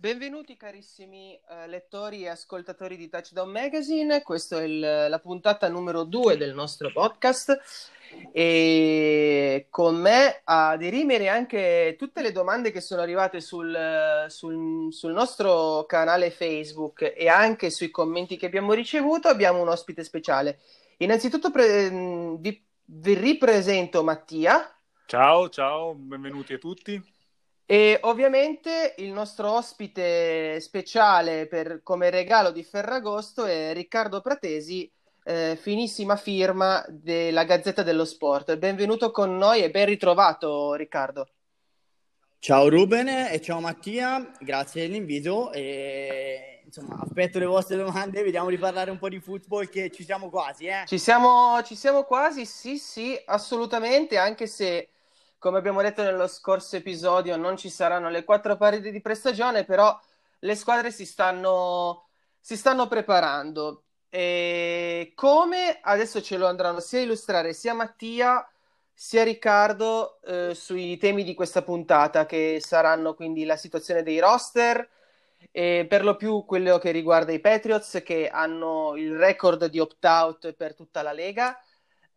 Benvenuti carissimi uh, lettori e ascoltatori di Touchdown Magazine, questa è il, la puntata numero due del nostro podcast e con me a dirimere anche tutte le domande che sono arrivate sul, sul, sul nostro canale Facebook e anche sui commenti che abbiamo ricevuto abbiamo un ospite speciale. Innanzitutto pre- vi, vi ripresento Mattia. Ciao, ciao, benvenuti a tutti. E ovviamente il nostro ospite speciale per, come regalo di Ferragosto è Riccardo Pratesi, eh, finissima firma della Gazzetta dello Sport. Benvenuto con noi e ben ritrovato Riccardo. Ciao Ruben e ciao Mattia, grazie dell'invito e insomma aspetto le vostre domande, vediamo di parlare un po' di football che ci siamo quasi. Eh? Ci, siamo, ci siamo quasi, sì sì, assolutamente, anche se come abbiamo detto nello scorso episodio, non ci saranno le quattro partite di prestagione, però le squadre si stanno, si stanno preparando. E come adesso ce lo andranno sia a illustrare sia Mattia sia Riccardo eh, sui temi di questa puntata, che saranno quindi la situazione dei roster e per lo più quello che riguarda i Patriots che hanno il record di opt-out per tutta la Lega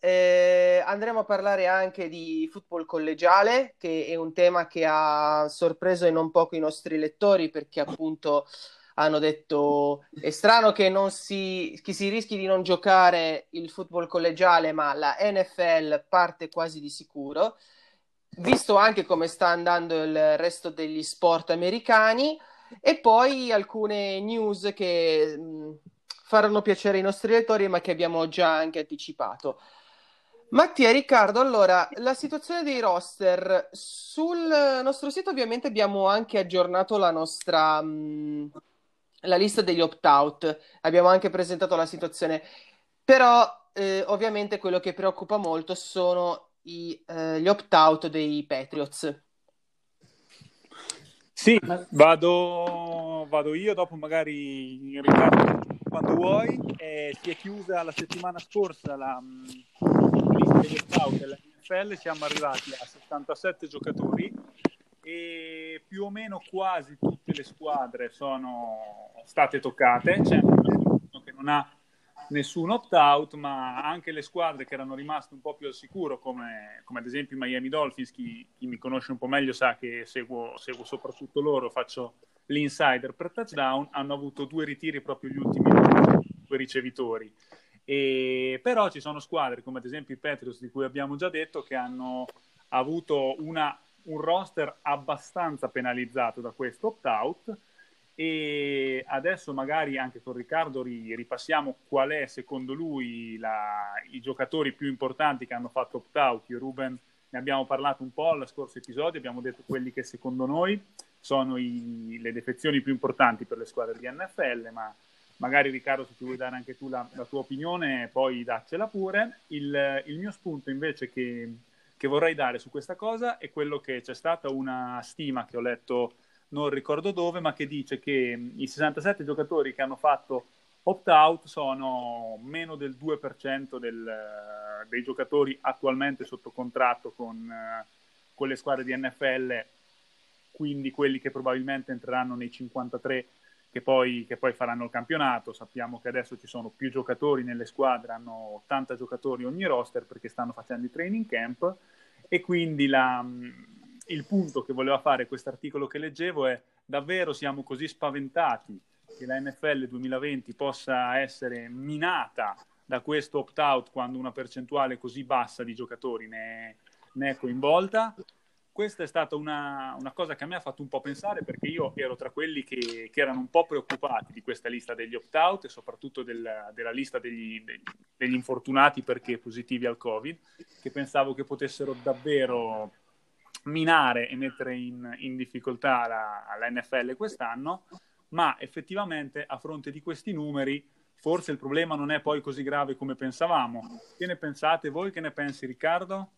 eh, andremo a parlare anche di football collegiale, che è un tema che ha sorpreso e non poco i nostri lettori, perché appunto hanno detto è strano che, si, che si rischi di non giocare il football collegiale, ma la NFL parte quasi di sicuro, visto anche come sta andando il resto degli sport americani, e poi alcune news che mh, faranno piacere ai nostri lettori, ma che abbiamo già anche anticipato. Mattia Riccardo, allora, la situazione dei roster. Sul nostro sito ovviamente abbiamo anche aggiornato la nostra... Mh, la lista degli opt-out. Abbiamo anche presentato la situazione. Però, eh, ovviamente, quello che preoccupa molto sono i, eh, gli opt-out dei Patriots. Sì, vado, vado io, dopo magari Riccardo quando vuoi. Eh, si è chiusa la settimana scorsa la, degli scout dell'NFL siamo arrivati a 77 giocatori e più o meno quasi tutte le squadre sono state toccate. C'è uno che non ha nessun opt-out, ma anche le squadre che erano rimaste un po' più al sicuro, come, come ad esempio i Miami Dolphins, chi, chi, mi conosce un po' meglio sa che seguo, seguo, soprattutto loro, faccio l'insider per touchdown, hanno avuto due ritiri proprio gli ultimi due ricevitori. E, però ci sono squadre come ad esempio i Patriots di cui abbiamo già detto che hanno avuto una, un roster abbastanza penalizzato da questo opt-out e adesso magari anche con Riccardo ripassiamo qual è secondo lui la, i giocatori più importanti che hanno fatto opt-out. Io Ruben ne abbiamo parlato un po' allo scorso episodio, abbiamo detto quelli che secondo noi sono i, le defezioni più importanti per le squadre di NFL, ma magari Riccardo se ti vuoi dare anche tu la, la tua opinione, poi daccela pure. Il, il mio spunto invece che, che, vorrei dare su questa cosa è quello che c'è stata una stima che ho letto non ricordo dove, ma che dice che i 67 giocatori che hanno fatto opt-out sono meno del 2% del, dei giocatori attualmente sotto contratto con, con le squadre di NFL, quindi quelli che probabilmente entreranno nei 53 che poi, che poi, faranno il campionato. Sappiamo che adesso ci sono più giocatori nelle squadre, hanno 80 giocatori ogni roster perché stanno facendo i training camp e quindi la, il punto che voleva fare questo articolo che leggevo è davvero siamo così spaventati che la NFL 2020 possa essere minata da questo opt-out quando una percentuale così bassa di giocatori ne, ne è coinvolta questa è stata una, una, cosa che a me ha fatto un po' pensare perché io ero tra quelli che, che erano un po' preoccupati di questa lista degli opt-out e soprattutto del, della lista degli, degli, degli, infortunati perché positivi al Covid, che pensavo che potessero davvero minare e mettere in, in difficoltà la, la NFL quest'anno, ma effettivamente a fronte di questi numeri forse il problema non è poi così grave come pensavamo. Che ne pensate voi? Che ne pensi Riccardo?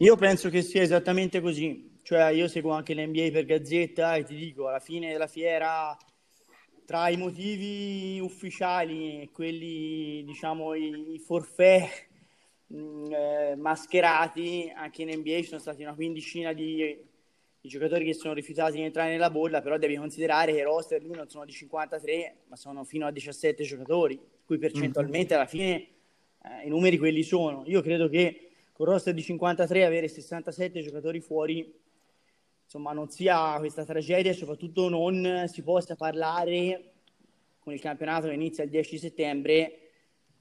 Io penso che sia esattamente così, cioè io seguo anche l'NBA per Gazzetta e ti dico, alla fine della fiera, tra i motivi ufficiali e quelli, diciamo, i, i forfè mm, eh, mascherati, anche in NBA ci sono stati una quindicina di, i giocatori che sono rifiutati di entrare nella bolla, però devi considerare che i roster lì non sono di 53, ma sono fino a 17 giocatori, cui percentualmente alla fine eh, i numeri quelli sono. Io credo che con roster di 53 avere 67 giocatori fuori insomma non sia questa tragedia soprattutto non si possa parlare con il campionato che inizia il 10 settembre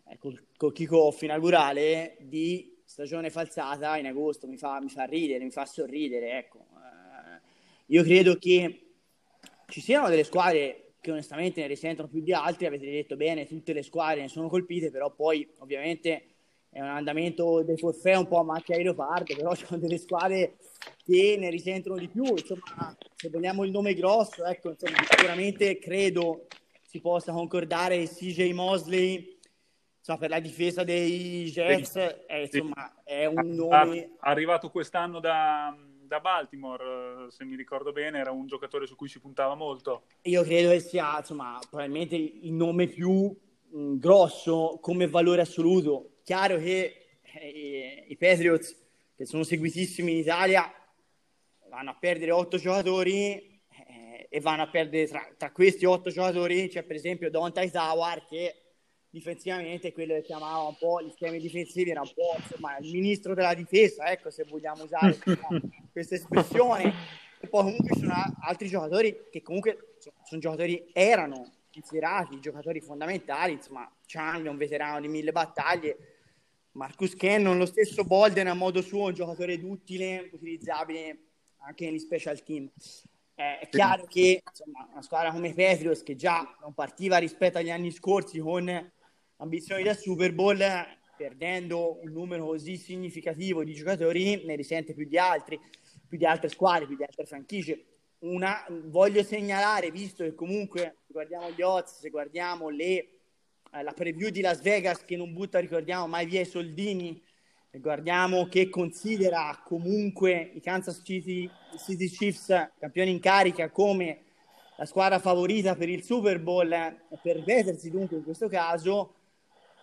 eh, col, col kick-off inaugurale di stagione falsata in agosto mi fa, mi fa ridere, mi fa sorridere ecco. Eh, io credo che ci siano delle squadre che onestamente ne risentono più di altre avete detto bene, tutte le squadre ne sono colpite però poi ovviamente è un andamento dei forfè un po' a macchia di leopardo, però ci sono delle squadre che ne risentono di più, insomma, se vogliamo il nome grosso, ecco, insomma, sicuramente credo si possa concordare CJ Mosley insomma, per la difesa dei Jets, è, insomma, è un nome... Arrivato quest'anno da, da Baltimore, se mi ricordo bene, era un giocatore su cui si puntava molto. Io credo che sia, insomma, probabilmente il nome più mh, grosso come valore assoluto chiaro che eh, i Patriots, che sono seguitissimi in Italia, vanno a perdere otto giocatori eh, e vanno a perdere tra, tra, questi otto giocatori c'è per esempio Dontai Tawar che difensivamente quello che chiamava un po' gli schemi difensivi era un po' insomma il ministro della difesa ecco se vogliamo usare questa espressione. E poi comunque ci sono altri giocatori che comunque sono, sono giocatori erano considerati giocatori fondamentali insomma Chang è un veterano di mille battaglie Marcus Cannon, lo stesso Bolden a modo suo, un giocatore duttile, utilizzabile anche negli special team. Eh, è chiaro che insomma, una squadra come Petrios, che già non partiva rispetto agli anni scorsi con ambizioni da Super Bowl, perdendo un numero così significativo di giocatori, ne risente più di altri, più di altre squadre, più di altre franchigie. Una, voglio segnalare, visto che comunque se guardiamo gli odds, se guardiamo le la preview di Las Vegas che non butta, ricordiamo, mai via i soldini, guardiamo che considera comunque i Kansas City, City Chiefs campioni in carica come la squadra favorita per il Super Bowl, per ripetersi dunque in questo caso,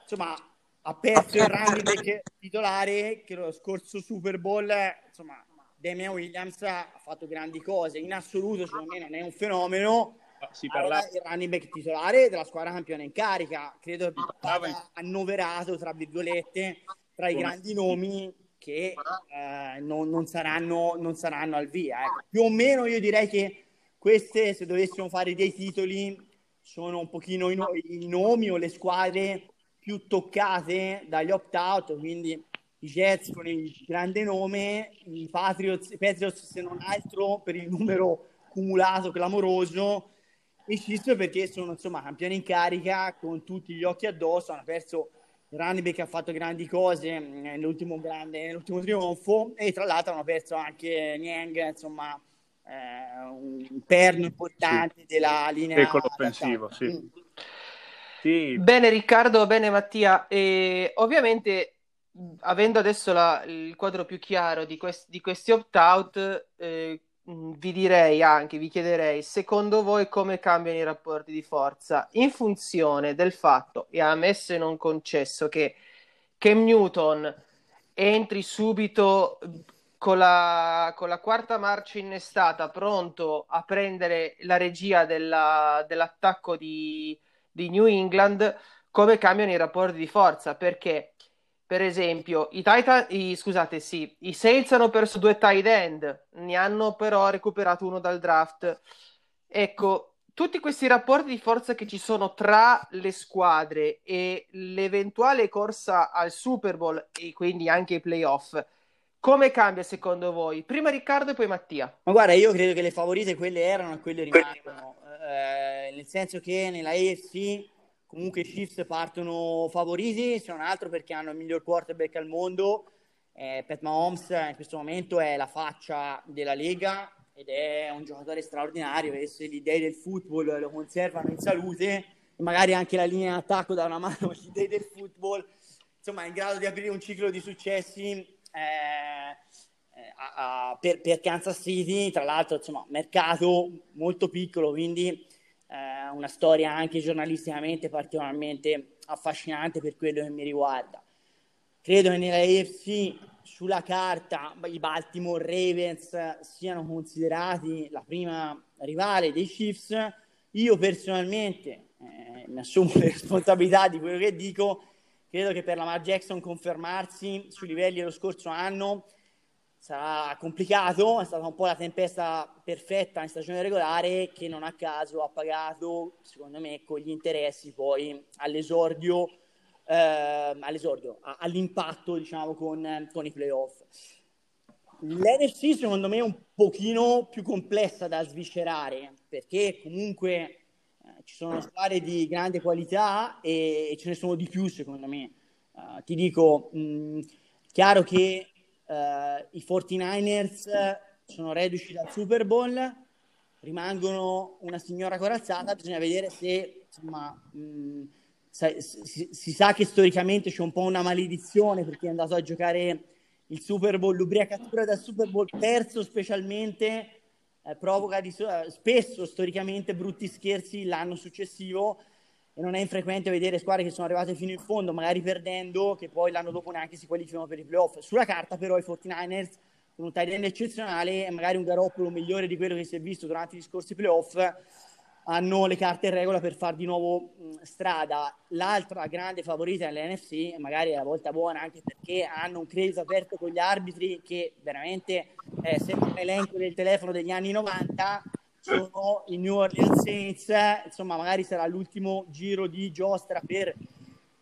insomma, ha perso il running titolare che lo scorso Super Bowl, insomma, Damian Williams ha fatto grandi cose, in assoluto secondo me non è un fenomeno, si parla... il running back titolare della squadra campione in carica, credo che vada annoverato, tra virgolette, tra i grandi nomi che eh, non, non, saranno, non, saranno, al via. Ecco. Più o meno io direi che queste, se dovessimo fare dei titoli, sono un pochino i, no- i nomi o le squadre più toccate dagli opt-out, quindi i Jets con il grande nome, i Patriots, i Patriots se non altro per il numero cumulato clamoroso, i Chiefs perché sono insomma campioni in carica con tutti gli occhi addosso, hanno perso il running back che ha fatto grandi cose nell'ultimo, grande, nell'ultimo trionfo e tra l'altro hanno perso anche Niang, insomma eh, un perno importante sì. della linea Piccolo offensivo, sì. Mm. sì. Bene Riccardo, bene Mattia e ovviamente avendo adesso la, il quadro più chiaro di, quest, di questi opt-out eh, Mm, vi direi anche, vi chiederei, secondo voi come cambiano i rapporti di forza in funzione del fatto, e ammesso e non concesso, che Cam Newton entri subito con la, con la quarta marcia innestata, pronto a prendere la regia della, dell'attacco di, di New England, come cambiano i rapporti di forza? Perché per esempio, i Titan, i, scusate, sì, i Saints hanno perso due tight end, ne hanno però recuperato uno dal draft. Ecco, tutti questi rapporti di forza che ci sono tra le squadre e l'eventuale corsa al Super Bowl e quindi anche i playoff, come cambia secondo voi? Prima Riccardo e poi Mattia. Ma guarda, io credo che le favorite quelle erano e quelle rimangono, eh, nel senso che nella AFC comunque i Chiefs partono favoriti, se non altro perché hanno il miglior quarterback al mondo. Eh, Pat Mahomes in questo momento è la faccia della Lega ed è un giocatore straordinario e se gli dei del football lo conservano in salute e magari anche la linea di attacco da una mano gli dei del football insomma è in grado di aprire un ciclo di successi eh, a, a, per, per Kansas City tra l'altro insomma mercato molto piccolo quindi eh, una storia anche giornalisticamente particolarmente affascinante per quello che mi riguarda. Credo che nella AFC sulla carta i Baltimore Ravens siano considerati la prima rivale dei Chiefs, io personalmente eh, mi assumo le responsabilità di quello che dico, credo che per Lamar Jackson confermarsi sui livelli dello scorso anno sarà complicato, è stata un po' la tempesta perfetta in stagione regolare che non a caso ha pagato, secondo me, con gli interessi poi all'esordio, eh, all'esordio all'impatto diciamo con, con i playoff. L'NFC secondo me è un pochino più complessa da sviscerare perché comunque eh, ci sono squadre di grande qualità e, e, ce ne sono di più secondo me. Uh, ti dico, mh, chiaro che Uh, I 49ers sono reduci dal Super Bowl, rimangono una signora corazzata, bisogna vedere se insomma, mh, sa, si, si, sa che storicamente c'è un po' una maledizione perché è andato a giocare il Super Bowl, l'ubriacatura dal Super Bowl terzo specialmente eh, provoca di, spesso storicamente brutti scherzi l'anno successivo e non è infrequente vedere squadre che sono arrivate fino in fondo, magari perdendo, che poi l'anno dopo neanche si qualificano per i playoff. Sulla carta però i 49ers con un tight eccezionale e magari un garoppolo migliore di quello che si è visto durante gli scorsi playoff hanno le carte in regola per far di nuovo strada. L'altra grande favorita nell'NFC, magari è la volta buona anche perché hanno un credito aperto con gli arbitri che veramente è sempre un elenco del telefono degli anni 90 sono i New Orleans Saints, insomma magari sarà l'ultimo giro di giostra per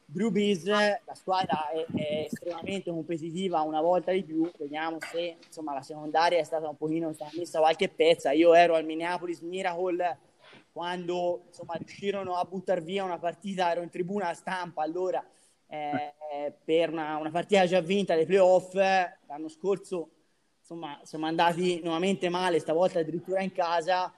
Drew Brees, la squadra è, è, estremamente competitiva una volta di più, vediamo se insomma, la secondaria è stata un pochino messa qualche pezza, io ero al Minneapolis Miracle quando insomma, riuscirono a buttare via una partita, ero in tribuna a stampa allora eh, per una, una partita già vinta dei playoff, l'anno scorso insomma, siamo andati nuovamente male, stavolta addirittura in casa.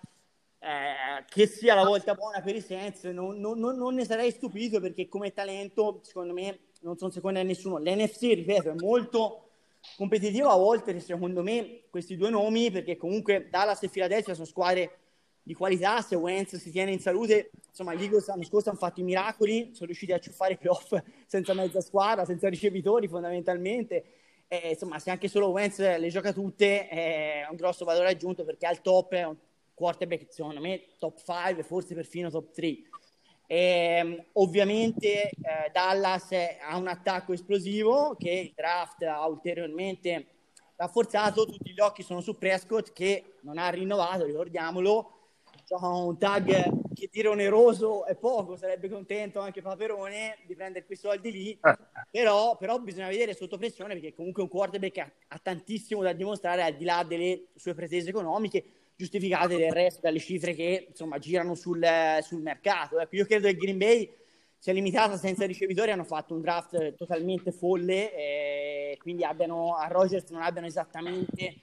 Eh, che sia la volta buona per i Saints, non, non, non, ne sarei stupito perché come talento, secondo me, non sono secondi a nessuno. L'NFC, ripeto, è molto competitivo a volte, secondo me, questi due nomi, perché comunque Dallas e Philadelphia sono squadre di qualità, se Wentz si tiene in salute, insomma, gli Eagles l'anno scorso hanno fatto i miracoli, sono riusciti a ciuffare i playoff senza mezza squadra, senza ricevitori fondamentalmente, eh, insomma, se anche solo Wentz le gioca tutte è un grosso valore aggiunto perché al top è un quarterback, secondo me, top 5, forse perfino top 3. E, ovviamente eh, Dallas ha un attacco esplosivo che il draft ha ulteriormente rafforzato, tutti gli occhi sono su Prescott che non ha rinnovato, ricordiamolo, c'ha un tag che dire oneroso è poco, sarebbe contento anche Paperone di prendere quei soldi lì, però, però, bisogna vedere sotto pressione perché comunque un quarterback ha, ha, tantissimo da dimostrare al di là delle sue pretese economiche, giustificate del resto dalle cifre che insomma girano sul, sul mercato. Ecco, io credo che Green Bay sia limitata senza ricevitori, hanno fatto un draft totalmente folle, e quindi abbiano, a Rogers non abbiano esattamente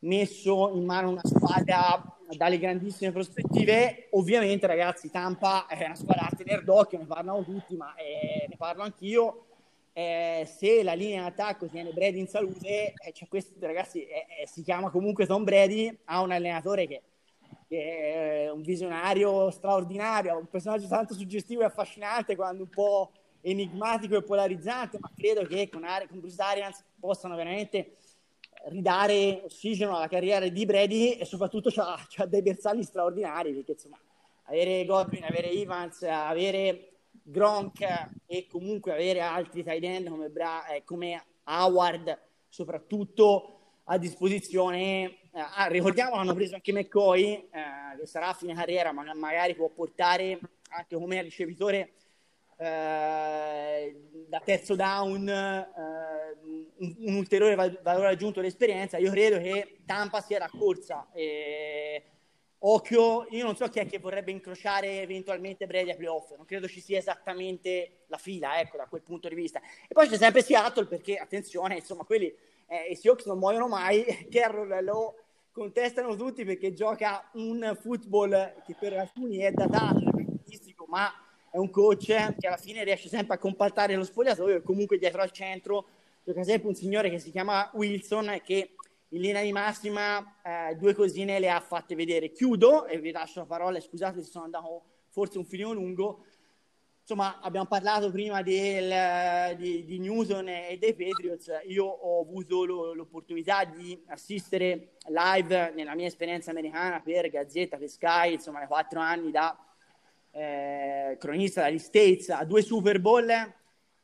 messo in mano una squadra dalle grandissime prospettive. Ovviamente, ragazzi, Tampa è una squadra a tenere d'occhio, ne parlano tutti, ma eh, ne parlo anch'io. Eh, se la linea d'attacco tiene Brady in salute, eh, cioè questo, ragazzi, si chiama comunque Tom Brady, ha un allenatore che, che, è un visionario straordinario, un personaggio tanto suggestivo e affascinante quando un po' enigmatico e polarizzante, ma credo che con, Ari, con Bruce Arians possano veramente ridare ossigeno alla carriera di Brady e soprattutto c'ha, c'ha dei bersagli straordinari perché insomma avere Godwin, avere Evans, avere Gronk e comunque avere altri tight end come, Bra- eh, come Howard soprattutto a disposizione eh, ah, ricordiamo hanno preso anche McCoy eh, che sarà a fine carriera ma magari può portare anche come ricevitore eh, da terzo down eh, un, un, ulteriore valore aggiunto all'esperienza io credo che Tampa sia da corsa. E, occhio io non so chi è che vorrebbe incrociare eventualmente Brady a playoff non credo ci sia esattamente la fila ecco da quel punto di vista. E poi c'è sempre Seattle perché attenzione insomma quelli eh, i Seahawks non muoiono mai Carroll lo contestano tutti perché gioca un football che per alcuni è datato ma è un coach che alla fine riesce sempre a compattare lo spogliatoio e comunque dietro al centro gioca sempre un signore che si chiama Wilson che in linea di massima eh, due cosine le ha fatte vedere. Chiudo e vi lascio la parola, scusate se sono andato forse un filino lungo. insomma, abbiamo parlato prima del, di, di, Newton e dei Patriots. Io ho avuto lo, l'opportunità di assistere live nella mia esperienza americana per Gazzetta, per Sky, insomma, nei quattro anni da eh, cronista dagli States a due Super Bowl. E,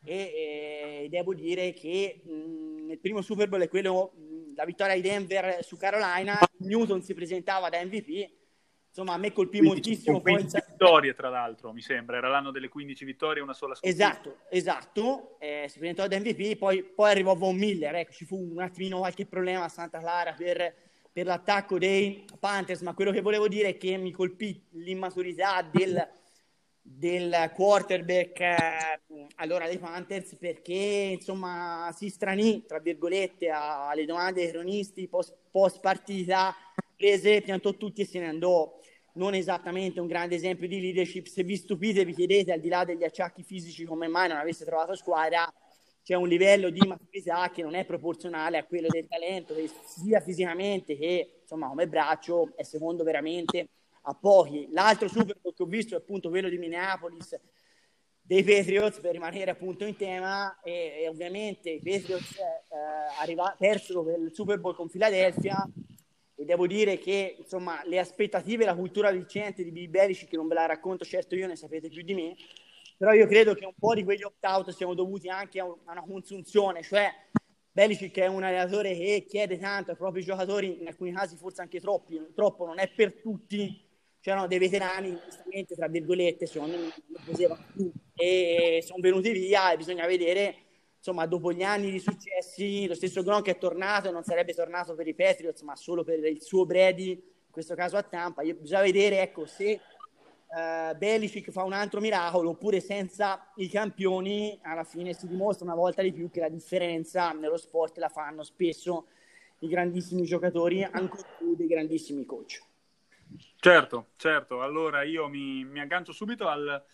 e devo dire che mh, nel primo Super Bowl è quello, mh, la vittoria di Denver su Carolina, Newton si presentava da MVP insomma a me colpì 15, moltissimo. 15 poi... vittorie tra l'altro mi sembra, era l'anno delle 15 vittorie una sola sconfitta. Esatto, esatto, eh, si presentò ad MVP, poi, poi, arrivò Von Miller, ecco, ci fu un attimino qualche problema a Santa Clara per, per, l'attacco dei Panthers, ma quello che volevo dire è che mi colpì l'immaturità del, del quarterback eh, allora dei Panthers perché insomma si stranì tra virgolette alle domande dei cronisti post, partita prese, piantò tutti e se ne andò non esattamente un grande esempio di leadership. Se vi stupite, vi chiedete al di là degli acciacchi fisici come mai non avesse trovato squadra, c'è un livello di maturità che non è proporzionale a quello del talento, che sia fisicamente che insomma come braccio è secondo veramente a pochi. L'altro Super Bowl che ho visto è appunto quello di Minneapolis dei Patriots per rimanere appunto in tema e, e ovviamente i Patriots eh, arriva, persero per il Super Bowl con Philadelphia e devo dire che insomma le aspettative la cultura vincente di Bill Belichick non ve la racconto, certo io ne sapete più di me, però io credo che un po' di quegli opt-out siano dovuti anche a una consunzione, cioè Belichick è un allenatore che chiede tanto ai propri giocatori, in alcuni casi forse anche troppi, troppo, non è per tutti, c'erano dei veterani, giustamente, tra virgolette, secondo me non potevano più, e sono venuti via e bisogna vedere insomma, dopo gli anni di successi, lo stesso Gronk è tornato e non sarebbe tornato per i Patriots, ma solo per il suo Brady, in questo caso a Tampa. Io, bisogna vedere ecco, se uh, Belichick fa un altro miracolo oppure senza i campioni alla fine si dimostra una volta di più che la differenza nello sport la fanno spesso i grandissimi giocatori, ancora più dei grandissimi coach. Certo, certo. Allora io mi, mi aggancio subito al,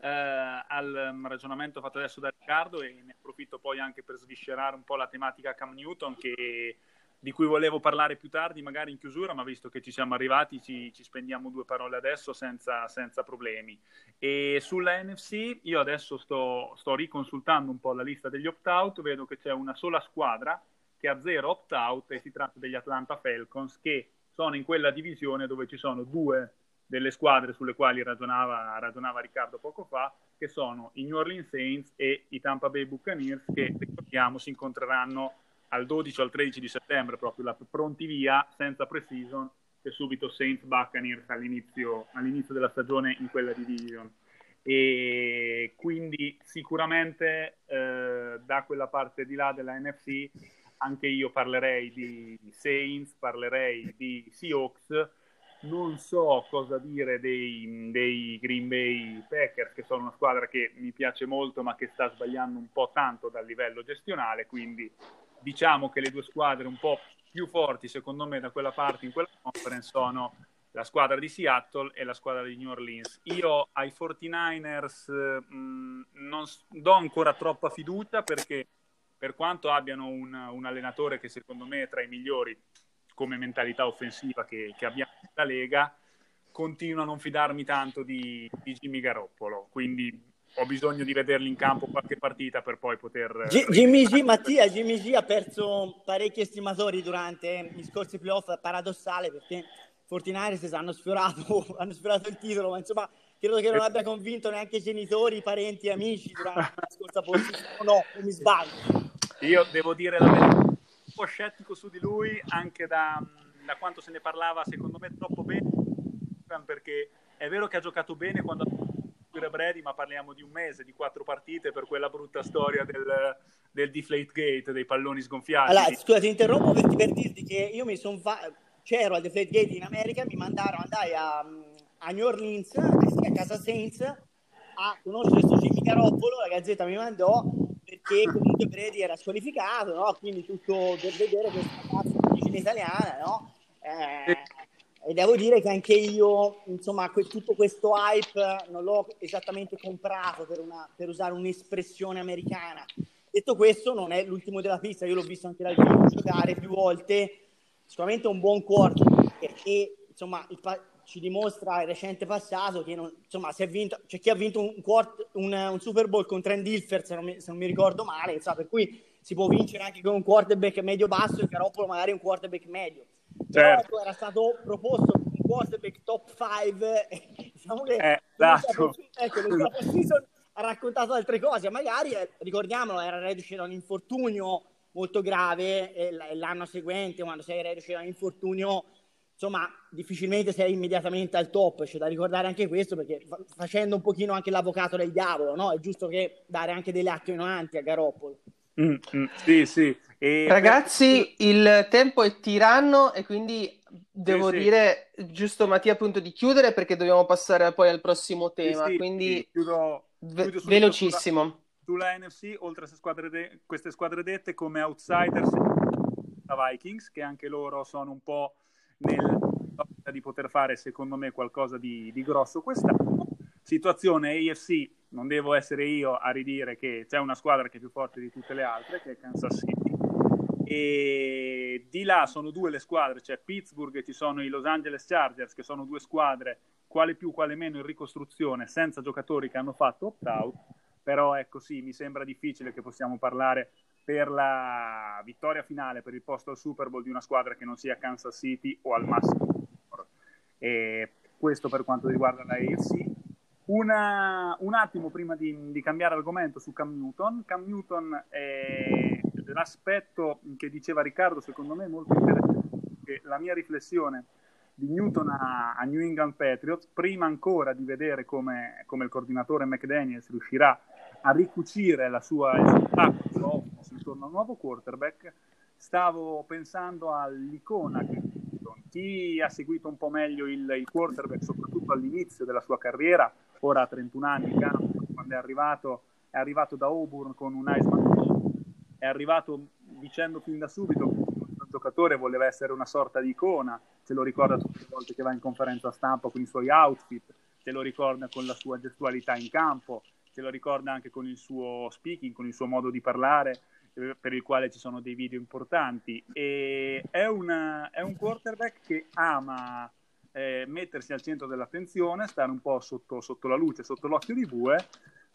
eh, al mm, ragionamento fatto adesso da Riccardo e ne approfitto poi anche per sviscerare un po' la tematica Cam Newton che, di cui volevo parlare più tardi, magari in chiusura, ma visto che ci siamo arrivati ci, ci spendiamo due parole adesso senza, senza, problemi. E sulla NFC io adesso sto, sto riconsultando un po' la lista degli opt-out, vedo che c'è una sola squadra che ha zero opt-out e si tratta degli Atlanta Falcons che sono in quella divisione dove ci sono due delle squadre sulle quali ragionava, ragionava, Riccardo poco fa, che sono i New Orleans Saints e i Tampa Bay Buccaneers, che ricordiamo si incontreranno al 12 o al 13 di settembre, proprio la, pronti via, senza pre-season, e subito Saints Buccaneers all'inizio, all'inizio della stagione in quella division. E quindi sicuramente eh, da quella parte di là della NFC anche io parlerei di Saints, parlerei di Seahawks non so cosa dire dei, dei, Green Bay Packers, che sono una squadra che mi piace molto, ma che sta sbagliando un po' tanto dal livello gestionale. Quindi diciamo che le due squadre un po' più forti, secondo me, da quella parte in quella conference sono la squadra di Seattle e la squadra di New Orleans. Io ai 49ers mh, non do ancora troppa fiducia perché per quanto abbiano un, un allenatore che secondo me è tra i migliori come mentalità offensiva che, che abbiamo nella Lega, continuo a non fidarmi tanto di, di Jimmy Garoppolo, quindi ho bisogno di vederli in campo qualche partita per poi poter... G- Jimmy G, Mattia, Jimmy G ha perso parecchi estimatori durante gli scorsi playoff, paradossale perché Fortinaires hanno sfiorato, hanno sfiorato il titolo, ma insomma credo che non abbia convinto neanche i genitori, i parenti, amici durante la scorsa posizione. No, mi sbaglio. Io devo dire la verità po' scettico su di lui anche da, da quanto se ne parlava, secondo me, troppo bene, perché è vero che ha giocato bene quando ha fatto Brady, ma parliamo di un mese, di quattro partite per quella brutta storia del, del Deflate Gate, dei palloni sgonfiati. Allora, scusa, ti interrompo per, per dirti che io mi sono fa... c'ero al Deflate Gate in America, mi mandarono, andai a, a New Orleans, a casa Saints, a conoscere questo Jimmy Garoppolo, la gazzetta mi mandò perché comunque Brady era squalificato, no? quindi tutto per vedere questa cazzo di italiana, no? Eh, e devo dire che anche io, insomma, que- tutto questo hype non l'ho esattamente comprato per, una, per, usare un'espressione americana. Detto questo, non è l'ultimo della pista, io l'ho visto anche dal giocare più volte, sicuramente un buon quarto, perché insomma il, pa- ci dimostra il recente passato che non, insomma, si è vinto, c'è chi ha vinto un, quart, un, un Super Bowl con Trent Dilfer, se non mi, se non mi ricordo male, insomma, per cui si può vincere anche con un quarterback medio-basso e Garoppolo magari un quarterback medio. Certo. Però era stato proposto un quarterback top 5, diciamo che eh, esatto. ecco, esatto. season ha raccontato altre cose, magari, eh, ricordiamolo, era reduce da un infortunio molto grave e l'anno seguente, quando sei reduce da un infortunio insomma, difficilmente sei immediatamente al top. C'è da ricordare anche questo perché facendo un pochino anche l'avvocato del diavolo, no? È giusto che dare anche delle attenuanti a Garoppolo. Mm, mm, sì, sì. E... Ragazzi, il tempo è tiranno e quindi devo sì, dire, sì. giusto Mattia, appunto di chiudere perché dobbiamo passare poi al prossimo tema. Sì, quindi chiudo, chiudo velocissimo. Sulla, sulla, NFC, oltre a queste squadre, de- queste squadre dette come outsiders, la Vikings, che anche loro sono un po' nel di poter fare secondo me qualcosa di, di grosso quest'anno. Situazione AFC, non devo essere io a ridire che c'è una squadra che è più forte di tutte le altre, che è Kansas City. E di là sono due le squadre, c'è Pittsburgh e ci sono i Los Angeles Chargers, che sono due squadre, quale più, quale meno in ricostruzione, senza giocatori che hanno fatto opt-out. Però ecco sì, mi sembra difficile che possiamo parlare per la vittoria finale, per il posto al Super Bowl di una squadra che non sia Kansas City o al massimo. E questo per quanto riguarda la AFC. Una, un attimo prima di, di, cambiare argomento su Cam Newton. Cam Newton è l'aspetto che diceva Riccardo, secondo me molto interessante. La mia riflessione di Newton a, a, New England Patriots, prima ancora di vedere come, come il coordinatore McDaniels riuscirà a ricucire la sua, il intorno a un nuovo quarterback, stavo pensando all'icona che chi ha seguito un po' meglio il, il, quarterback, soprattutto all'inizio della sua carriera, ora ha 31 anni, quando è arrivato, è arrivato da Auburn con un Iceman, è arrivato dicendo fin da subito che il giocatore voleva essere una sorta di icona, se lo ricorda tutte le volte che va in conferenza stampa con i suoi outfit, se lo ricorda con la sua gestualità in campo, se lo ricorda anche con il suo speaking, con il suo modo di parlare, per il quale ci sono dei video importanti. E è, una, è un quarterback che ama eh, mettersi al centro dell'attenzione, stare un po' sotto, sotto la luce, sotto l'occhio di bue,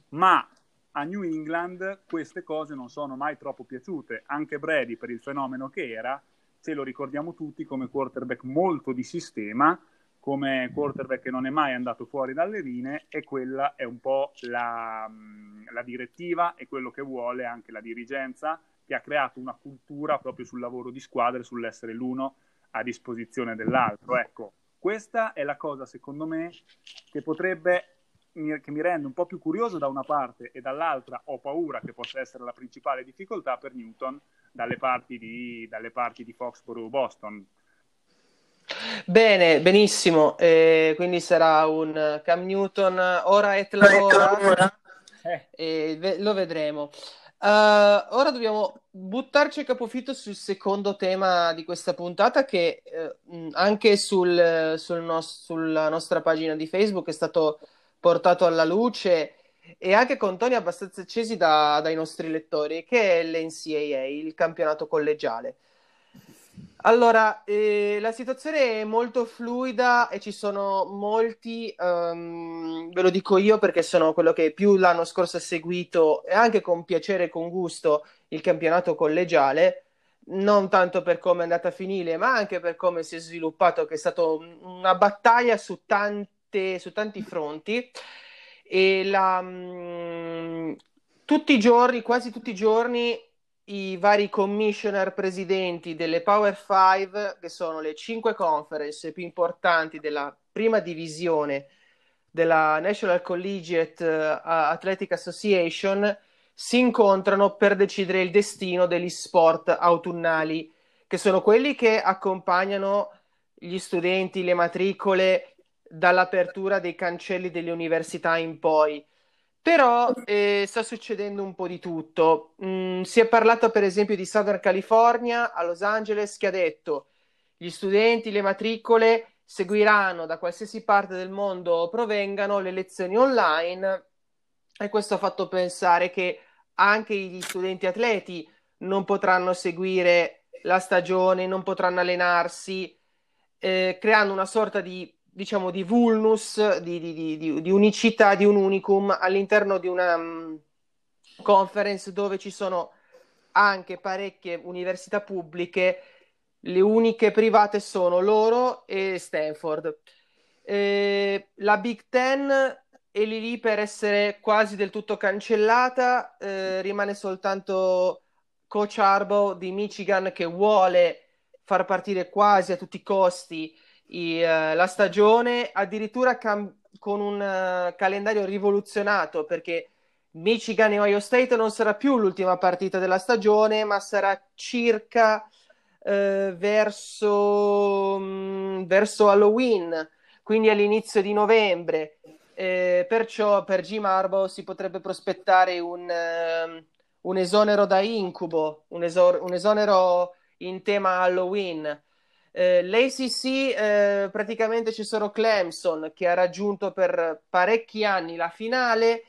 ma a New England queste cose non sono mai troppo piaciute. Anche Brady, per il fenomeno che era, ce lo ricordiamo tutti come quarterback molto di sistema, come quarterback che non è mai andato fuori dalle linee e quella è un po' la, mm, la, direttiva e quello che vuole anche la dirigenza che ha creato una cultura proprio sul lavoro di squadra e sull'essere l'uno a disposizione dell'altro. Ecco, questa è la cosa secondo me che potrebbe che mi rende un po' più curioso da una parte e dall'altra ho paura che possa essere la principale difficoltà per Newton dalle parti di, dalle parti di Foxborough Boston Bene, benissimo. Eh, quindi sarà un Cam Newton ora et lavora eh. e ve- lo vedremo. Uh, ora dobbiamo buttarci a capofitto sul secondo tema di questa puntata che eh, anche sul, sul nos- sulla nostra pagina di Facebook è stato portato alla luce e anche con toni abbastanza accesi da- dai nostri lettori, che è l'NCAA, il campionato collegiale. Allora, eh, la situazione è molto fluida e ci sono molti, um, ve lo dico io perché sono quello che più l'anno scorso ha seguito e anche con piacere e con gusto il campionato collegiale, non tanto per come è andata a finire, ma anche per come si è sviluppato, che è stata una battaglia su, tante, su tanti fronti. E la, um, tutti i giorni, quasi tutti i giorni, i vari commissioner presidenti delle Power 5, che sono le cinque conference più importanti della prima divisione della National Collegiate eh, Athletic Association, si incontrano per decidere il destino degli sport autunnali, che sono quelli che accompagnano gli studenti, le matricole dall'apertura dei cancelli delle università in poi. Però eh, sta succedendo un po' di tutto. Mm, si è parlato per esempio di Southern California a Los Angeles che ha detto gli studenti, le matricole seguiranno da qualsiasi parte del mondo provengano le lezioni online e questo ha fatto pensare che anche gli studenti atleti non potranno seguire la stagione, non potranno allenarsi, eh, creando una sorta di diciamo, di vulnus, di, di, di, di, unicità, di un unicum all'interno di una um, conference dove ci sono anche parecchie università pubbliche, le uniche private sono loro e Stanford. Eh, la Big Ten è lì lì per essere quasi del tutto cancellata, eh, rimane soltanto Coach Arbo di Michigan che vuole far partire quasi a tutti i costi i, uh, la stagione, addirittura cam- con un uh, calendario rivoluzionato perché Michigan e Ohio State non sarà più l'ultima partita della stagione, ma sarà circa uh, verso, um, verso Halloween, quindi all'inizio di novembre. Eh, perciò per Jim Harbaugh si potrebbe prospettare un, uh, un esonero da incubo, un, esor- un esonero in tema Halloween. Eh, L'ACC eh, praticamente ci sono Clemson che ha raggiunto per parecchi anni la finale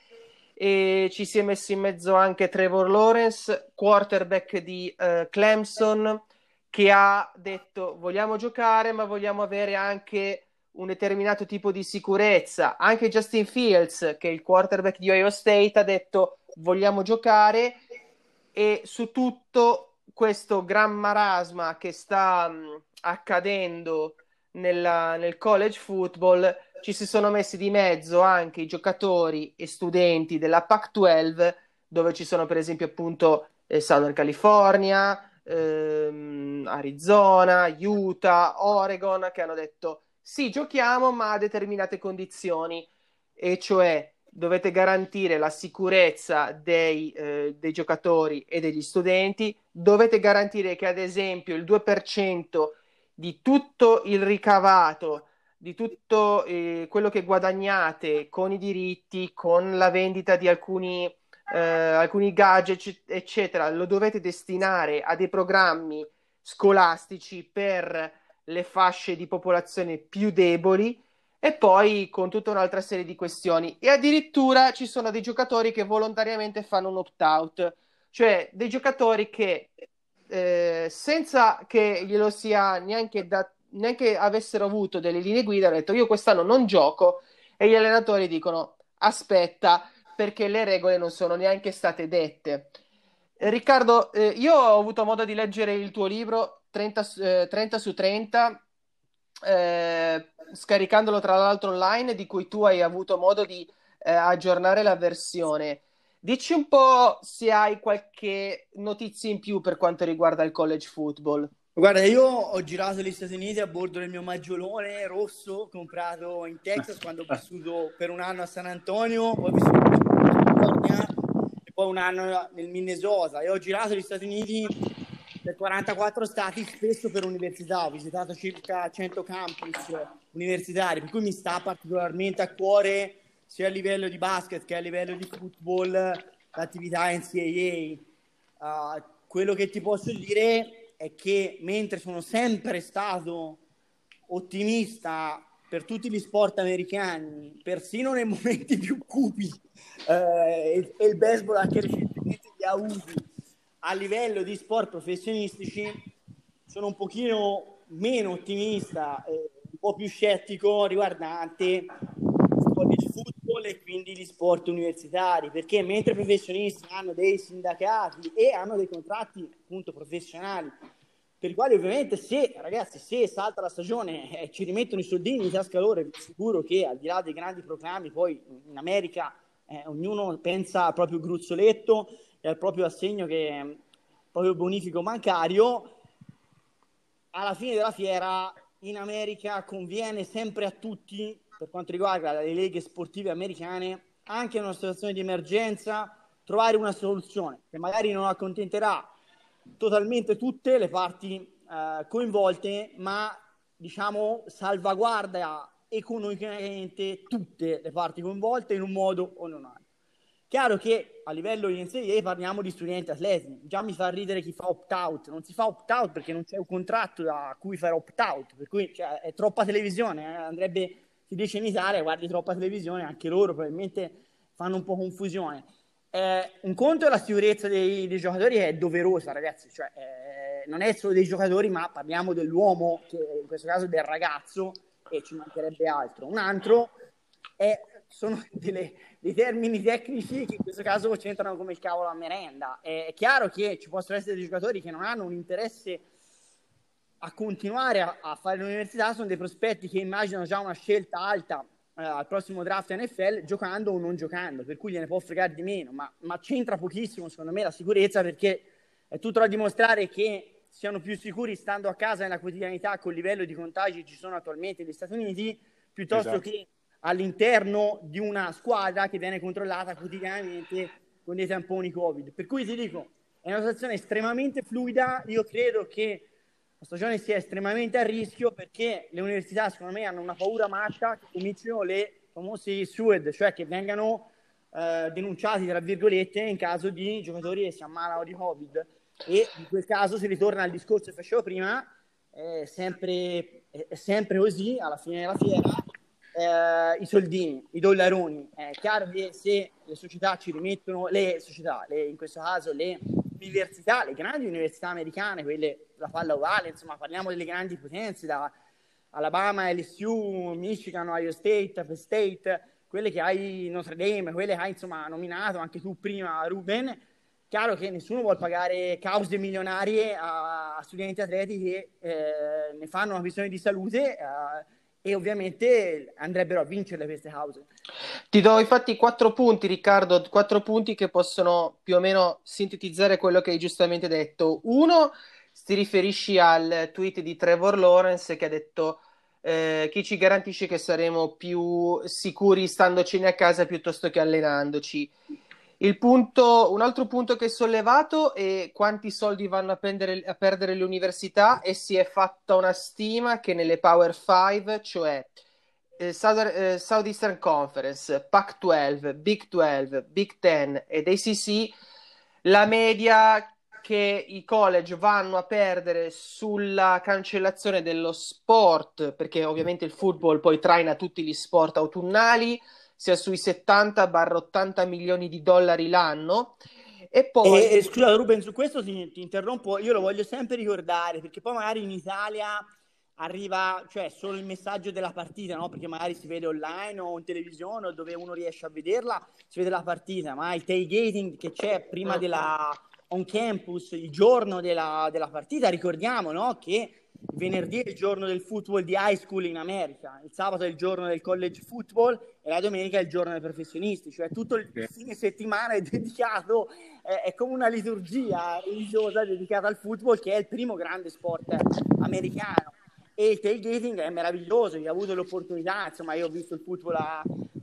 e ci si è messo in mezzo anche Trevor Lawrence, quarterback di eh, Clemson, che ha detto vogliamo giocare ma vogliamo avere anche un determinato tipo di sicurezza. Anche Justin Fields, che è il quarterback di Ohio State, ha detto vogliamo giocare e su tutto questo gran marasma che sta mh, accadendo nella, nel college football ci si sono messi di mezzo anche i giocatori e studenti della Pac-12 dove ci sono per esempio appunto eh, Southern California, ehm, Arizona, Utah, Oregon che hanno detto sì giochiamo ma a determinate condizioni e cioè dovete garantire la sicurezza dei, eh, dei, giocatori e degli studenti, dovete garantire che ad esempio il 2% di tutto il ricavato, di tutto eh, quello che guadagnate con i diritti, con la vendita di alcuni, eh, alcuni gadget, eccetera, lo dovete destinare a dei programmi scolastici per le fasce di popolazione più deboli e poi con tutta un'altra serie di questioni. E addirittura ci sono dei giocatori che volontariamente fanno un opt-out, cioè dei giocatori che eh, senza che glielo sia neanche, da, neanche avessero avuto delle linee guida, hanno detto io quest'anno non gioco e gli allenatori dicono aspetta perché le regole non sono neanche state dette. Eh, Riccardo, eh, io ho avuto modo di leggere il tuo libro 30, 30 su 30 eh, scaricandolo tra l'altro online, di cui tu hai avuto modo di eh, aggiornare la versione. Dici un po' se hai qualche notizia in più per quanto riguarda il college football. Guarda, io ho girato gli Stati Uniti a bordo del mio maggiolone rosso comprato in Texas quando ho vissuto per un anno a San Antonio, poi ho vissuto in California e poi un anno nel Minnesota e ho girato gli Stati Uniti per 44 stati, spesso per università. Ho visitato circa 100 campus universitari, per cui mi sta particolarmente a cuore sia a livello di basket che a livello di football l'attività NCAA. Uh, quello che ti posso dire è che mentre sono sempre stato ottimista per tutti gli sport americani, persino nei momenti più cupi, eh, e, il baseball anche recentemente li ha avuti, a livello di sport professionistici sono un pochino meno ottimista, eh, un po' più scettico riguardante sport di football e quindi gli sport universitari, perché mentre i professionisti hanno dei sindacati e hanno dei contratti appunto professionali, per i quali ovviamente se, ragazzi, se salta la stagione eh, ci rimettono i soldini in tasca loro, sicuro che al di là dei grandi proclami, poi in America eh, ognuno pensa al proprio gruzzoletto e al proprio assegno che proprio bonifico bancario, alla fine della fiera in America conviene sempre a tutti, per quanto riguarda le leghe sportive americane, anche in una situazione di emergenza, trovare una soluzione che magari non accontenterà totalmente tutte le parti eh, coinvolte, ma diciamo salvaguarda economicamente tutte le parti coinvolte in un modo o in un altro. Chiaro che a livello di NCAA parliamo di studenti atleti, già mi fa ridere chi fa opt-out, non si fa opt-out perché non c'è un contratto a cui fare opt-out, per cui cioè, è troppa televisione, eh? andrebbe, si dice in Italia, guardi troppa televisione, anche loro probabilmente fanno un po' confusione. Eh, un conto è la sicurezza dei, dei giocatori è doverosa, ragazzi, cioè, eh, non è solo dei giocatori, ma parliamo dell'uomo, che in questo caso del ragazzo, e ci mancherebbe altro. Un altro è, sono delle, dei termini tecnici che in questo caso c'entrano come il cavolo a merenda. È chiaro che ci possono essere dei giocatori che non hanno un interesse a continuare a, a fare l'università, sono dei prospetti che immaginano già una scelta alta eh, al prossimo draft NFL giocando o non giocando, per cui gliene può fregare di meno, ma, ma c'entra pochissimo secondo me la sicurezza perché è tutto da dimostrare che siano più sicuri stando a casa nella quotidianità col livello di contagi che ci sono attualmente negli Stati Uniti, piuttosto esatto. che all'interno di una squadra che viene controllata quotidianamente con dei tamponi Covid. Per cui ti dico, è una situazione estremamente fluida, io credo che la stagione sia estremamente a rischio perché le università secondo me hanno una paura matta che cominciano le famosi SUED, cioè che vengano eh, denunciati tra virgolette in caso di giocatori che si ammalano di Covid e in quel caso si ritorna al discorso che facevo prima, è sempre, è sempre così alla fine della fiera, eh, i soldini, i dollaroni. È chiaro che se le società ci rimettono, le società, le, in questo caso le università, le grandi università americane, quelle la palla ovale, insomma parliamo delle grandi potenze, da Alabama, LSU, Michigan, Ohio State, Penn State, quelle che hai Notre Dame, quelle che hai insomma nominato anche tu prima Ruben, chiaro che nessuno vuole pagare cause milionarie a, studenti atleti che eh, ne fanno una questione di salute eh, e ovviamente andrebbero a vincere queste cause. Ti do infatti quattro punti, Riccardo, quattro punti che possono più o meno sintetizzare quello che hai giustamente detto. Uno, ti riferisci al tweet di Trevor Lawrence che ha detto eh, chi ci garantisce che saremo più sicuri standocene a casa piuttosto che allenandoci. Punto, un altro punto che hai sollevato è quanti soldi vanno a, prendere, a perdere le università e si è fatta una stima che nelle Power 5, cioè eh, eh, Southeastern Conference, Pac-12, Big 12, Big 10 ed ACC, la media che i college vanno a perdere sulla cancellazione dello sport, perché ovviamente il football poi traina tutti gli sport autunnali, sia sui 70-80 milioni di dollari l'anno. E poi... E, scusa Ruben, su questo ti, ti, interrompo, io lo voglio sempre ricordare, perché poi magari in Italia arriva, cioè, solo il messaggio della partita, no? Perché magari si vede online o in televisione o dove uno riesce a vederla, si vede la partita, ma il tailgating che c'è prima della on campus il giorno della, della partita, ricordiamo no? che venerdì è il giorno del football di high school in America, il sabato è il giorno del college football e la domenica è il giorno dei professionisti, cioè tutto il fine settimana è dedicato, eh, è come una liturgia religiosa dedicata al football che è il primo grande sport americano e il tailgating è meraviglioso, io ho avuto l'opportunità, insomma io ho visto il football a,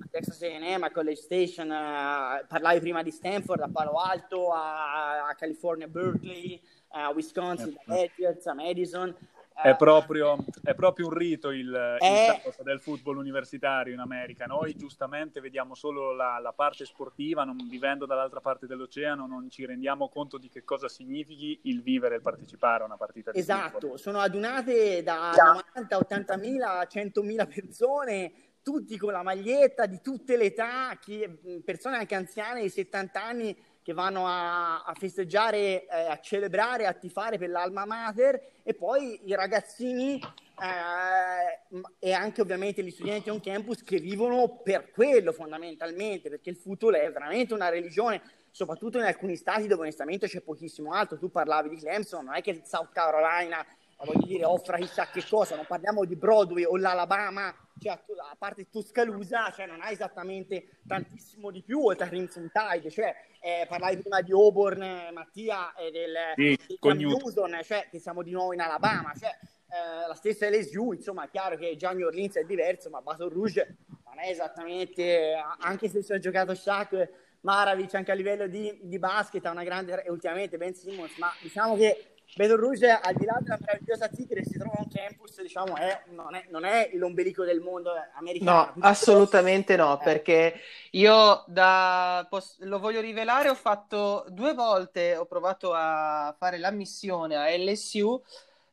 Texas A&M, a College Station, uh, parlavi prima di Stanford, a Palo Alto, a, a California, Berkeley, a Wisconsin, a Edwards, a Madison. È proprio, è proprio, un rito il, è... il del football universitario in America. Noi giustamente vediamo solo la, la, parte sportiva, non, vivendo dall'altra parte dell'oceano non ci rendiamo conto di che cosa significhi il vivere e il partecipare a una partita di esatto. football. Esatto, sono adunate da 90, 80 mila, 100 mila persone tutti con la maglietta di tutte le età, chi, persone anche anziane di 70 anni che vanno a, a festeggiare, eh, a celebrare, a tifare per l'alma mater e poi i ragazzini eh, e anche ovviamente gli studenti on campus che vivono per quello fondamentalmente, perché il football è veramente una religione, soprattutto in alcuni stati dove onestamente c'è pochissimo altro. Tu parlavi di Clemson, non è che South Carolina voglio dire, offra chissà che cosa, non parliamo di Broadway o l'Alabama, cioè, a parte Tuscaloosa, cioè non ha esattamente tantissimo di più oltre a Crimson Tide, cioè eh, parlavi prima di Auburn, Mattia, e del, sì, del Newton, cioè che siamo di nuovo in Alabama, cioè eh, la stessa LSU, insomma è chiaro che già New Orleans è diverso, ma Baton Rouge non è esattamente, anche se si è giocato Shaq Maravic anche a livello di, di basket, ha una grande, e ultimamente Ben Simmons, ma diciamo che Rouge, al di là della meravigliosa Tigre, si trova un campus, diciamo, è, non, è, non, è, l'ombelico del mondo americano. No, assolutamente no, eh. perché io da, lo voglio rivelare, ho fatto due volte, ho provato a fare la missione a LSU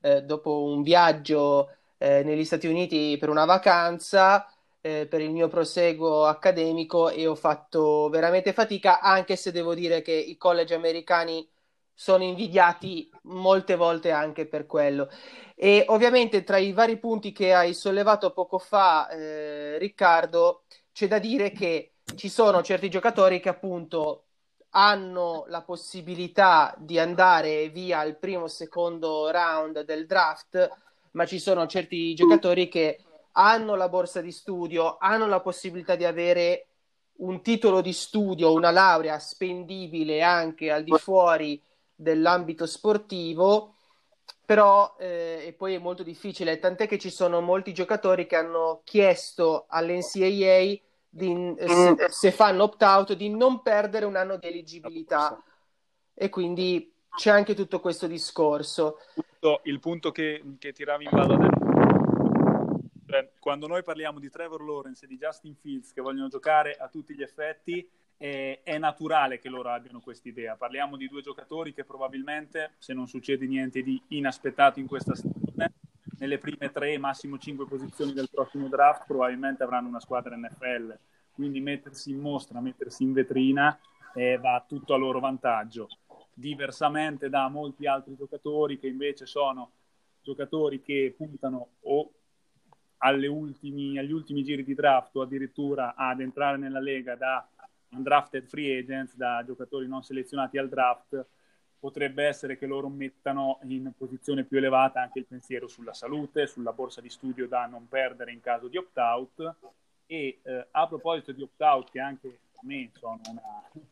eh, dopo un viaggio eh, negli Stati Uniti per una vacanza. Eh, per il mio proseguo accademico e ho fatto veramente fatica, anche se devo dire che i college americani sono invidiati molte volte anche per quello. E ovviamente tra i vari punti che hai sollevato poco fa, eh, Riccardo, c'è da dire che ci sono certi giocatori che appunto hanno la possibilità di andare via al primo o secondo round del draft, ma ci sono certi giocatori che hanno la borsa di studio, hanno la possibilità di avere un titolo di studio, una laurea spendibile anche al di fuori dell'ambito sportivo, però eh, e poi è molto difficile, tant'è che ci sono molti giocatori che hanno chiesto all'NCAA di, eh, se, mm. se, fanno opt-out di non perdere un anno di eligibilità e quindi c'è anche tutto questo discorso. Il punto, il punto che, che, tiravi in ballo adesso quando noi parliamo di Trevor Lawrence e di Justin Fields che vogliono giocare a tutti gli effetti, è, è naturale che loro abbiano questa idea. Parliamo di due giocatori che probabilmente, se non succede niente di inaspettato in questa stagione, nelle prime tre, massimo cinque posizioni del prossimo draft, probabilmente avranno una squadra NFL. Quindi mettersi in mostra, mettersi in vetrina eh, va tutto a loro vantaggio. Diversamente da molti altri giocatori che invece sono giocatori che puntano o ultimi, agli ultimi giri di draft o addirittura ad entrare nella Lega da undrafted free agents, da giocatori non selezionati al draft, potrebbe essere che loro mettano in posizione più elevata anche il pensiero sulla salute, sulla borsa di studio da non perdere in caso di opt-out. E eh, a proposito di opt-out, che anche a me sono una,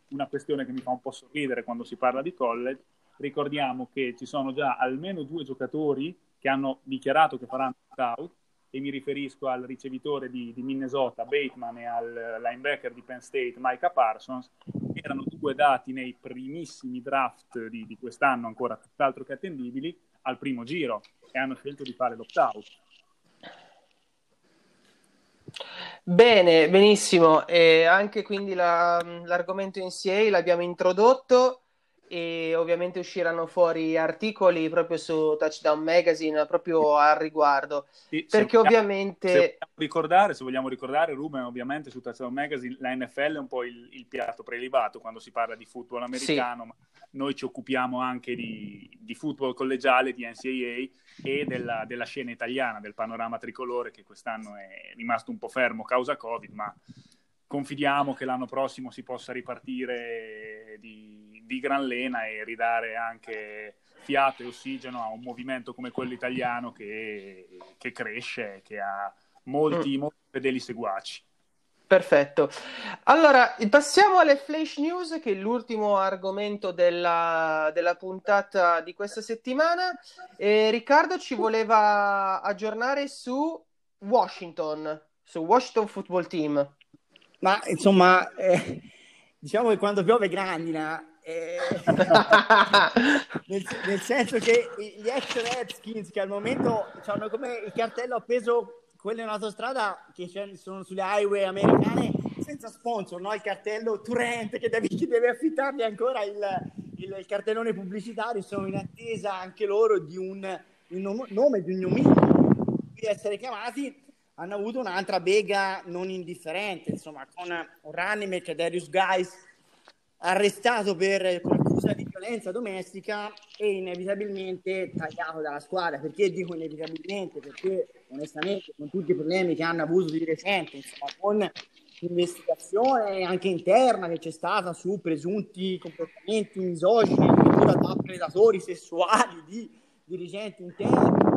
una questione che mi fa un po' sorridere quando si parla di college, ricordiamo che ci sono già almeno due giocatori che hanno dichiarato che faranno opt-out e mi riferisco al ricevitore di, di, Minnesota, Bateman, e al linebacker di Penn State, Micah Parsons, erano due dati nei primissimi draft di, di quest'anno, ancora tutt'altro che attendibili, al primo giro e hanno scelto di fare l'opt-out. Bene, benissimo. E anche quindi la, l'argomento in l'abbiamo introdotto e ovviamente usciranno fuori articoli proprio su Touchdown Magazine proprio al riguardo sì, perché vogliamo, ovviamente se ricordare, se vogliamo ricordare Ruben ovviamente su Touchdown Magazine la NFL è un po' il, il piatto prelibato quando si parla di football americano sì. ma noi ci occupiamo anche di, di football collegiale di NCAA e della, della scena italiana del panorama tricolore che quest'anno è rimasto un po' fermo causa Covid ma confidiamo che l'anno prossimo si possa ripartire di, di gran lena e ridare anche fiato e ossigeno a un movimento come quello italiano che, che cresce e che ha molti, mm. molti fedeli seguaci. Perfetto. Allora, passiamo alle flash news, che è l'ultimo argomento della, della puntata di questa settimana. E Riccardo ci voleva aggiornare su Washington, su Washington Football Team. Ma insomma, eh, diciamo che quando piove grandina, eh, nel, nel, senso che gli ex Redskins che al momento hanno come il cartello appeso quello in autostrada che sono sulle highway americane senza sponsor, no? il cartello Turent che devi, che deve affittargli ancora il, il, il, cartellone pubblicitario, sono in attesa anche loro di un, un nome, di un nomino, di essere chiamati hanno avuto un'altra bega non indifferente, insomma, con running back Darius Guys arrestato per accusa di violenza domestica e inevitabilmente tagliato dalla squadra. Perché dico inevitabilmente? Perché onestamente con tutti i problemi che hanno avuto di recente, insomma, con l'investigazione anche interna che c'è stata su presunti comportamenti misogini addirittura da predatori sessuali di dirigenti interni,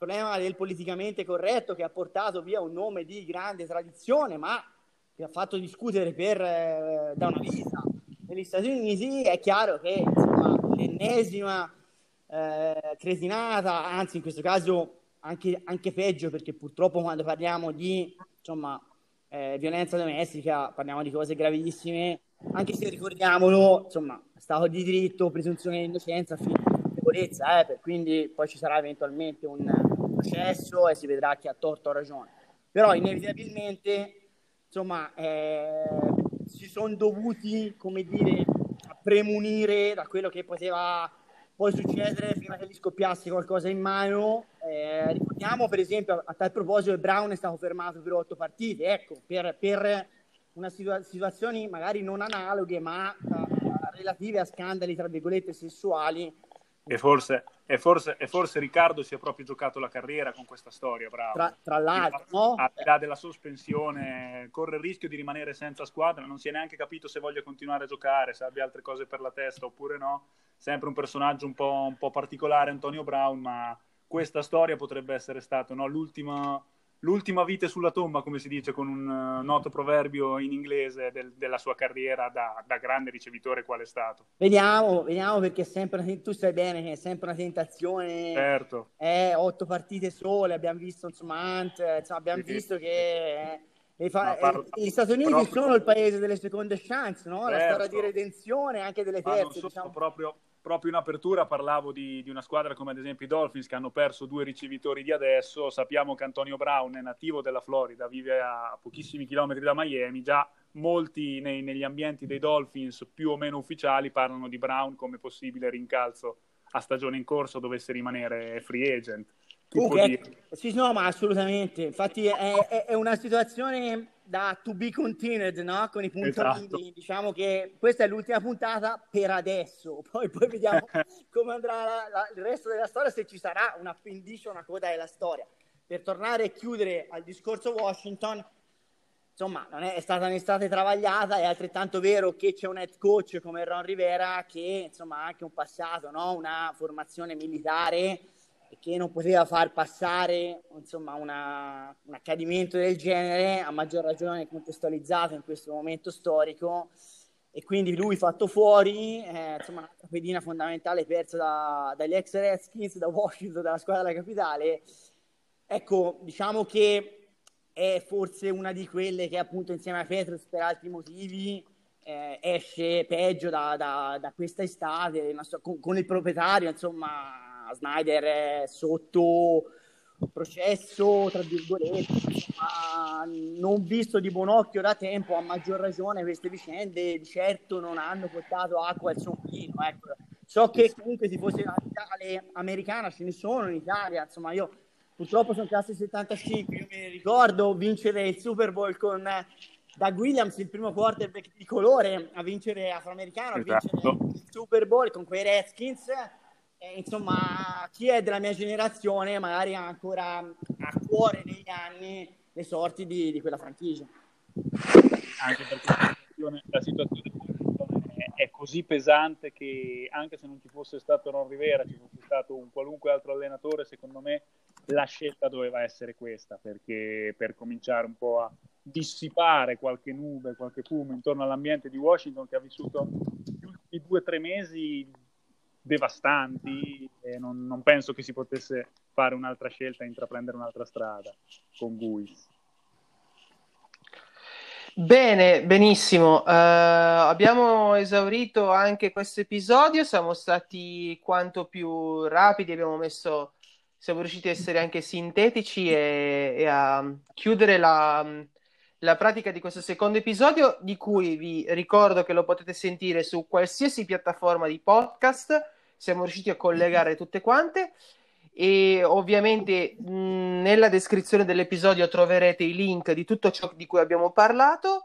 problema del politicamente corretto che ha portato via un nome di grande tradizione, ma che ha fatto discutere per, eh, da una vita negli Stati Uniti, è chiaro che insomma, l'ennesima eh, cretinata, anzi in questo caso anche, anche, peggio, perché purtroppo quando parliamo di insomma, eh, violenza domestica parliamo di cose gravissime, anche se ricordiamolo, insomma, Stato di diritto, presunzione di innocenza, debolezza, eh, quindi poi ci sarà eventualmente un processo e si vedrà chi ha torto o ragione. Però inevitabilmente, insomma, eh, si sono dovuti, come dire, premunire da quello che poteva poi succedere prima che gli scoppiasse qualcosa in mano. Eh, ricordiamo, per esempio, a tal proposito, il Brown è stato fermato per otto partite, ecco, per, per una situa- situazioni magari non analoghe, ma uh, relative a scandali, tra virgolette, sessuali. E forse, e, forse, e forse, Riccardo si è proprio giocato la carriera con questa storia, bravo. Tra, tra l'altro, no? Al di là della sospensione, corre il rischio di rimanere senza squadra, non si è neanche capito se voglia continuare a giocare, se abbia altre cose per la testa oppure no. Sempre un personaggio un po', un po particolare, Antonio Brown, ma questa storia potrebbe essere stata no? l'ultima l'ultima vite sulla tomba, come si dice con un uh, noto proverbio in inglese del, della sua carriera da, da, grande ricevitore qual è stato. Vediamo, vediamo perché sempre una, tu sai bene che è sempre una tentazione. Certo. È otto partite sole, abbiamo visto insomma, Ant, insomma abbiamo sì, visto sì. che... Fa... parlo... Gli Stati Uniti proprio... sono il paese delle seconde chance, no? Certo. la storia di redenzione anche delle terze. Diciamo. proprio proprio in apertura parlavo di, di, una squadra come ad esempio i Dolphins che hanno perso due ricevitori di adesso. Sappiamo che Antonio Brown è nativo della Florida, vive a pochissimi chilometri da Miami. Già molti nei, negli ambienti dei Dolphins più o meno ufficiali parlano di Brown come possibile rincalzo a stagione in corso dovesse rimanere free agent. Okay. Sì, no, ma assolutamente. Infatti è, è, è una situazione da to be continued, no? Con i puntini. Esatto. Diciamo che questa è l'ultima puntata per adesso. Poi, poi vediamo come andrà la, la, il resto della storia, se ci sarà un appendice, una coda della storia. Per tornare e chiudere al discorso Washington, insomma, non è, è stata un'estate travagliata, è altrettanto vero che c'è un head coach come Ron Rivera che, insomma, ha anche un passato, no? Una formazione militare e che non poteva far passare insomma, una, un accadimento del genere, a maggior ragione contestualizzato in questo momento storico. E quindi lui fatto fuori, eh, insomma, una pedina fondamentale persa da, dagli ex Redskins, da Washington, dalla squadra della capitale. Ecco, diciamo che è forse una di quelle che appunto insieme a Petrus per altri motivi eh, esce peggio da, da, da questa estate, con, con il proprietario, insomma, Snyder è sotto processo, tra virgolette, ma non visto di buon occhio da tempo, a maggior ragione queste vicende di certo non hanno portato acqua al suo mulino. Ecco. So che comunque se fosse una finale americana ce ne sono in Italia, insomma io purtroppo sono classe 75, io mi ricordo vincere il Super Bowl con Doug Williams, il primo quarterback di colore a vincere afroamericano, a vincere esatto. il Super Bowl con quei Redskins eh, insomma, chi è della mia generazione magari ha ancora a cuore negli anni le sorti di, di quella franchigia. Anche perché la situazione, la situazione è, è così pesante che anche se non ci fosse stato Ron Rivera, ci fosse stato un qualunque altro allenatore, secondo me la scelta doveva essere questa, perché per cominciare un po' a dissipare qualche nube, qualche fumo intorno all'ambiente di Washington che ha vissuto gli ultimi due o tre mesi devastanti e non, non, penso che si potesse fare un'altra scelta intraprendere un'altra strada con Guis. Bene, benissimo. Uh, abbiamo esaurito anche questo episodio, siamo stati quanto più rapidi, abbiamo messo, siamo riusciti a essere anche sintetici e, e a chiudere la, la pratica di questo secondo episodio, di cui vi ricordo che lo potete sentire su qualsiasi piattaforma di podcast. Siamo riusciti a collegare tutte quante. E ovviamente mh, nella descrizione dell'episodio troverete i link di tutto ciò di cui abbiamo parlato.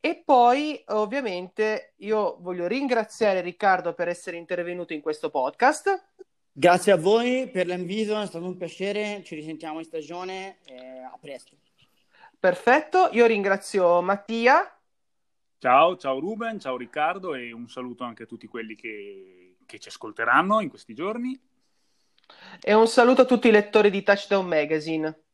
E poi, ovviamente, io voglio ringraziare Riccardo per essere intervenuto in questo podcast. Grazie a voi per l'invito, è stato un piacere. Ci risentiamo in stagione. a presto. Perfetto, io ringrazio Mattia. Ciao, ciao Ruben, ciao Riccardo e un saluto anche a tutti quelli che, che ci ascolteranno in questi giorni. E un saluto a tutti i lettori di Touchdown Magazine.